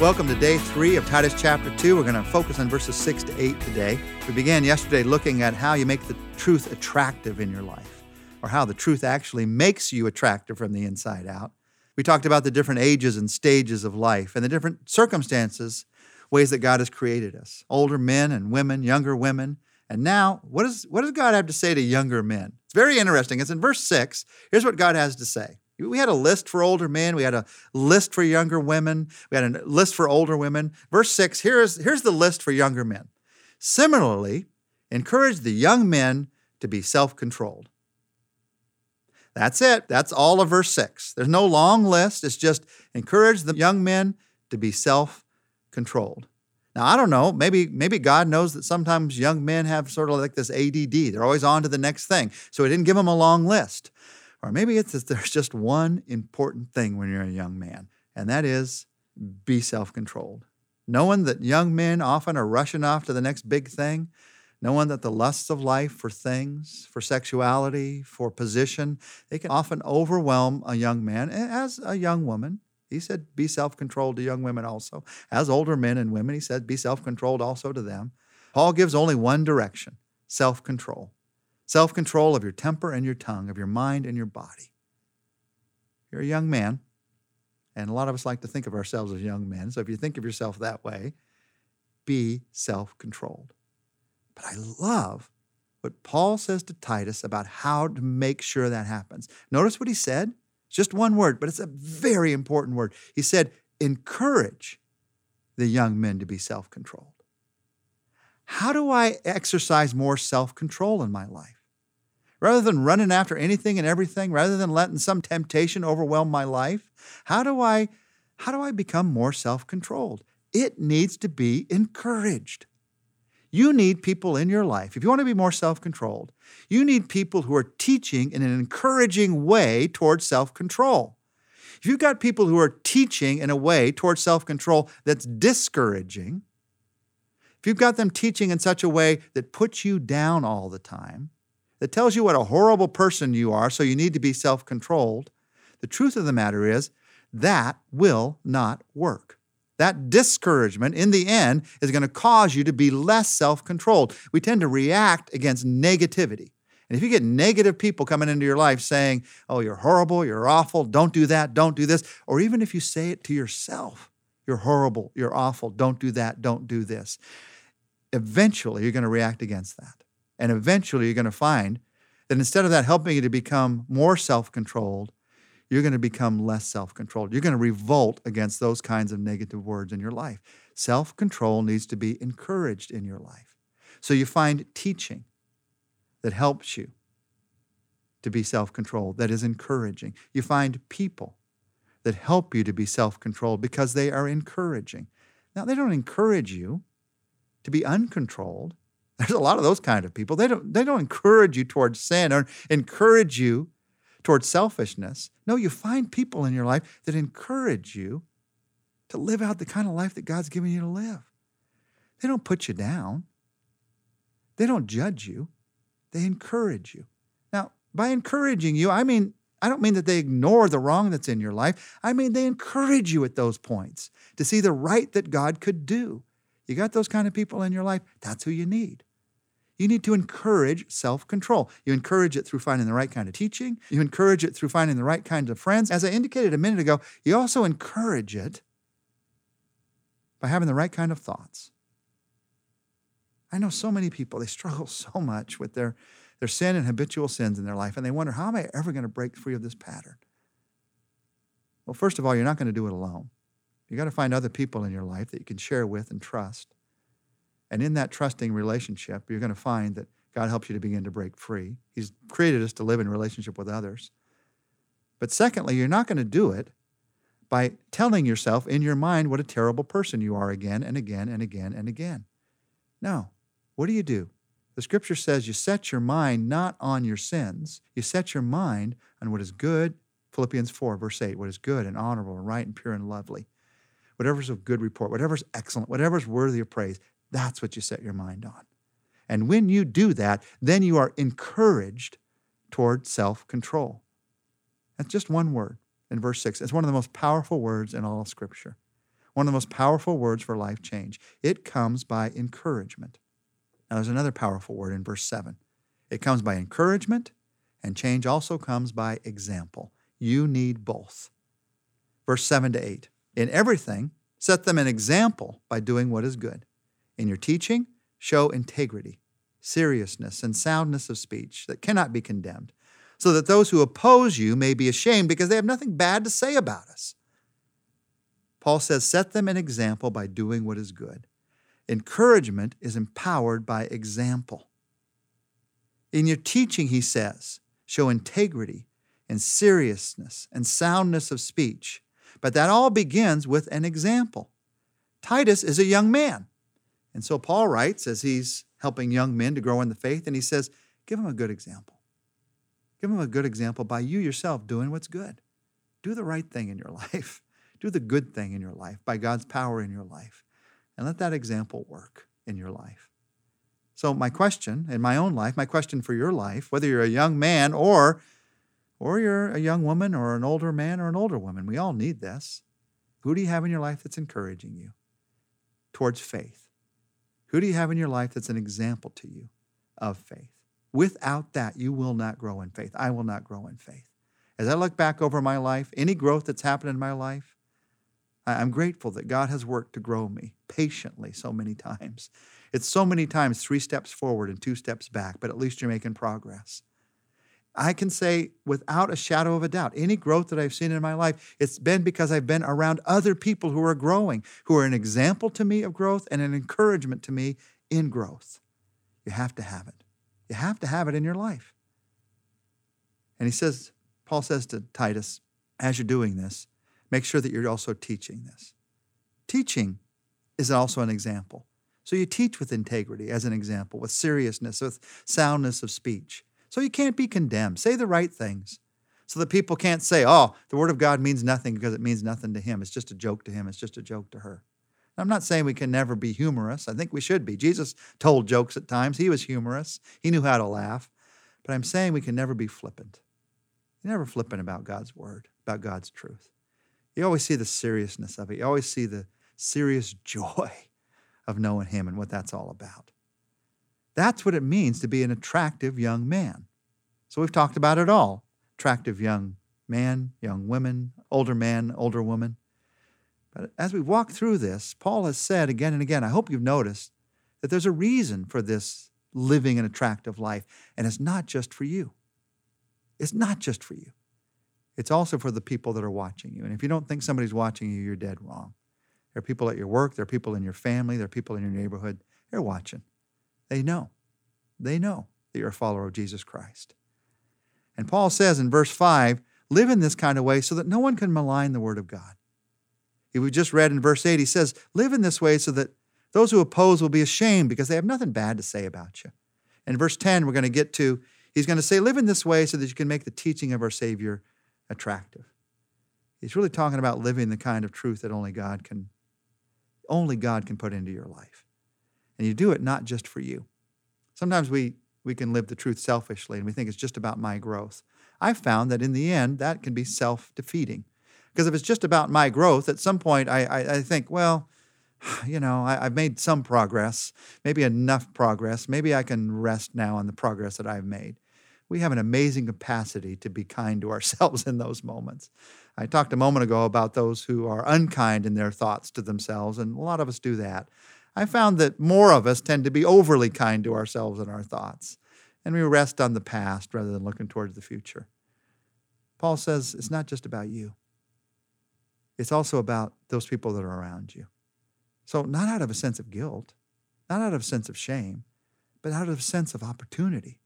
Welcome to day three of Titus chapter two. We're going to focus on verses six to eight today. We began yesterday looking at how you make the truth attractive in your life, or how the truth actually makes you attractive from the inside out. We talked about the different ages and stages of life and the different circumstances, ways that God has created us older men and women, younger women. And now, what, is, what does God have to say to younger men? It's very interesting. It's in verse six. Here's what God has to say. We had a list for older men. We had a list for younger women. We had a list for older women. Verse six, here's, here's the list for younger men. Similarly, encourage the young men to be self controlled. That's it. That's all of verse six. There's no long list. It's just encourage the young men to be self controlled. Now, I don't know. Maybe, maybe God knows that sometimes young men have sort of like this ADD. They're always on to the next thing. So he didn't give them a long list. Or maybe it's that there's just one important thing when you're a young man, and that is be self controlled. Knowing that young men often are rushing off to the next big thing, knowing that the lusts of life for things, for sexuality, for position, they can often overwhelm a young man as a young woman. He said, be self controlled to young women also. As older men and women, he said, be self controlled also to them. Paul gives only one direction self control self control of your temper and your tongue, of your mind and your body. You're a young man, and a lot of us like to think of ourselves as young men. So if you think of yourself that way, be self controlled. But I love what Paul says to Titus about how to make sure that happens. Notice what he said? It's just one word, but it's a very important word. He said, encourage the young men to be self controlled. How do I exercise more self control in my life? Rather than running after anything and everything, rather than letting some temptation overwhelm my life? How do I how do I become more self-controlled? It needs to be encouraged. You need people in your life. If you want to be more self controlled, you need people who are teaching in an encouraging way towards self control. If you've got people who are teaching in a way towards self control that's discouraging, if you've got them teaching in such a way that puts you down all the time, that tells you what a horrible person you are, so you need to be self controlled, the truth of the matter is that will not work. That discouragement in the end is going to cause you to be less self controlled. We tend to react against negativity. And if you get negative people coming into your life saying, oh, you're horrible, you're awful, don't do that, don't do this, or even if you say it to yourself, you're horrible, you're awful, don't do that, don't do this, eventually you're going to react against that. And eventually you're going to find that instead of that helping you to become more self controlled, you're going to become less self controlled. You're going to revolt against those kinds of negative words in your life. Self control needs to be encouraged in your life. So you find teaching that helps you to be self controlled, that is encouraging. You find people that help you to be self controlled because they are encouraging. Now, they don't encourage you to be uncontrolled. There's a lot of those kind of people. They don't, they don't encourage you towards sin or encourage you towards selfishness. No, you find people in your life that encourage you to live out the kind of life that God's given you to live. They don't put you down, they don't judge you, they encourage you. Now, by encouraging you, I mean, I don't mean that they ignore the wrong that's in your life. I mean, they encourage you at those points to see the right that God could do. You got those kind of people in your life, that's who you need. You need to encourage self control. You encourage it through finding the right kind of teaching. You encourage it through finding the right kind of friends. As I indicated a minute ago, you also encourage it by having the right kind of thoughts. I know so many people, they struggle so much with their, their sin and habitual sins in their life, and they wonder, how am I ever going to break free of this pattern? Well, first of all, you're not going to do it alone. You got to find other people in your life that you can share with and trust. And in that trusting relationship, you're going to find that God helps you to begin to break free. He's created us to live in relationship with others. But secondly, you're not going to do it by telling yourself in your mind what a terrible person you are again and again and again and again. No. What do you do? The scripture says you set your mind not on your sins, you set your mind on what is good. Philippians 4, verse 8, what is good and honorable and right and pure and lovely. Whatever's of good report, whatever's excellent, whatever's worthy of praise, that's what you set your mind on. And when you do that, then you are encouraged toward self control. That's just one word in verse 6. It's one of the most powerful words in all of Scripture. one of the most powerful words for life change. It comes by encouragement. Now, there's another powerful word in verse 7. It comes by encouragement, and change also comes by example. You need both. Verse 7 to 8. In everything, set them an example by doing what is good. In your teaching, show integrity, seriousness, and soundness of speech that cannot be condemned, so that those who oppose you may be ashamed because they have nothing bad to say about us. Paul says, set them an example by doing what is good. Encouragement is empowered by example. In your teaching, he says, show integrity and seriousness and soundness of speech. But that all begins with an example. Titus is a young man. And so Paul writes as he's helping young men to grow in the faith, and he says, give them a good example. Give them a good example by you yourself doing what's good. Do the right thing in your life. Do the good thing in your life by God's power in your life. And let that example work in your life. So, my question in my own life, my question for your life, whether you're a young man or, or you're a young woman or an older man or an older woman, we all need this. Who do you have in your life that's encouraging you towards faith? Who do you have in your life that's an example to you of faith? Without that, you will not grow in faith. I will not grow in faith. As I look back over my life, any growth that's happened in my life, I'm grateful that God has worked to grow me patiently so many times. It's so many times three steps forward and two steps back, but at least you're making progress. I can say without a shadow of a doubt, any growth that I've seen in my life, it's been because I've been around other people who are growing, who are an example to me of growth and an encouragement to me in growth. You have to have it. You have to have it in your life. And he says, Paul says to Titus, as you're doing this, make sure that you're also teaching this. Teaching is also an example. So you teach with integrity, as an example, with seriousness, with soundness of speech. So you can't be condemned. Say the right things so that people can't say, oh, the word of God means nothing because it means nothing to him. It's just a joke to him, it's just a joke to her. I'm not saying we can never be humorous. I think we should be. Jesus told jokes at times. He was humorous, he knew how to laugh. But I'm saying we can never be flippant. You're never flippant about God's word, about God's truth. You always see the seriousness of it. You always see the serious joy of knowing Him and what that's all about. That's what it means to be an attractive young man. So we've talked about it all attractive young man, young women, older man, older woman. But as we walk through this, Paul has said again and again, I hope you've noticed that there's a reason for this living an attractive life, and it's not just for you. It's not just for you. It's also for the people that are watching you. And if you don't think somebody's watching you, you're dead wrong. There are people at your work, there are people in your family, there are people in your neighborhood. They're watching. They know. They know that you're a follower of Jesus Christ. And Paul says in verse 5 live in this kind of way so that no one can malign the word of God. If we just read in verse 8, he says, live in this way so that those who oppose will be ashamed because they have nothing bad to say about you. In verse 10, we're going to get to, he's going to say, live in this way so that you can make the teaching of our Savior attractive. He's really talking about living the kind of truth that only God can only God can put into your life. And you do it not just for you. Sometimes we we can live the truth selfishly and we think it's just about my growth. I've found that in the end that can be self-defeating. Because if it's just about my growth, at some point I, I, I think, well, you know, I, have made some progress, maybe enough progress. Maybe I can rest now on the progress that I've made we have an amazing capacity to be kind to ourselves in those moments. I talked a moment ago about those who are unkind in their thoughts to themselves, and a lot of us do that. I found that more of us tend to be overly kind to ourselves and our thoughts, and we rest on the past rather than looking towards the future. Paul says it's not just about you, it's also about those people that are around you. So, not out of a sense of guilt, not out of a sense of shame, but out of a sense of opportunity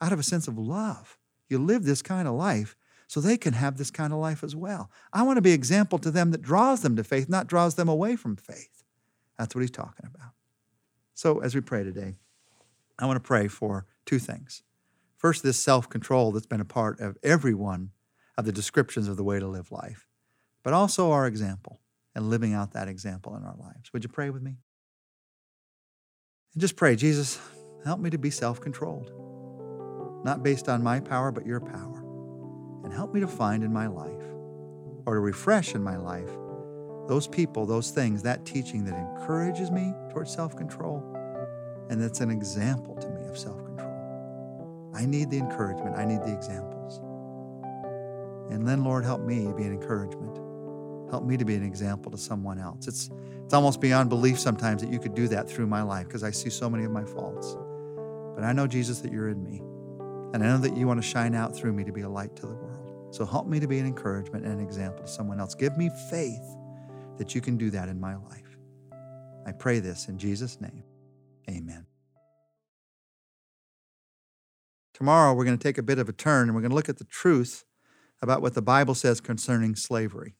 out of a sense of love. You live this kind of life so they can have this kind of life as well. I want to be example to them that draws them to faith, not draws them away from faith. That's what he's talking about. So as we pray today, I want to pray for two things. First, this self control that's been a part of every one of the descriptions of the way to live life, but also our example and living out that example in our lives. Would you pray with me? And just pray, Jesus, help me to be self controlled not based on my power, but your power. And help me to find in my life, or to refresh in my life, those people, those things, that teaching that encourages me towards self control and that's an example to me of self control. I need the encouragement, I need the examples. And then, Lord, help me to be an encouragement. Help me to be an example to someone else. It's, it's almost beyond belief sometimes that you could do that through my life because I see so many of my faults. But I know, Jesus, that you're in me. And I know that you want to shine out through me to be a light to the world. So help me to be an encouragement and an example to someone else. Give me faith that you can do that in my life. I pray this in Jesus' name. Amen. Tomorrow, we're going to take a bit of a turn and we're going to look at the truth about what the Bible says concerning slavery.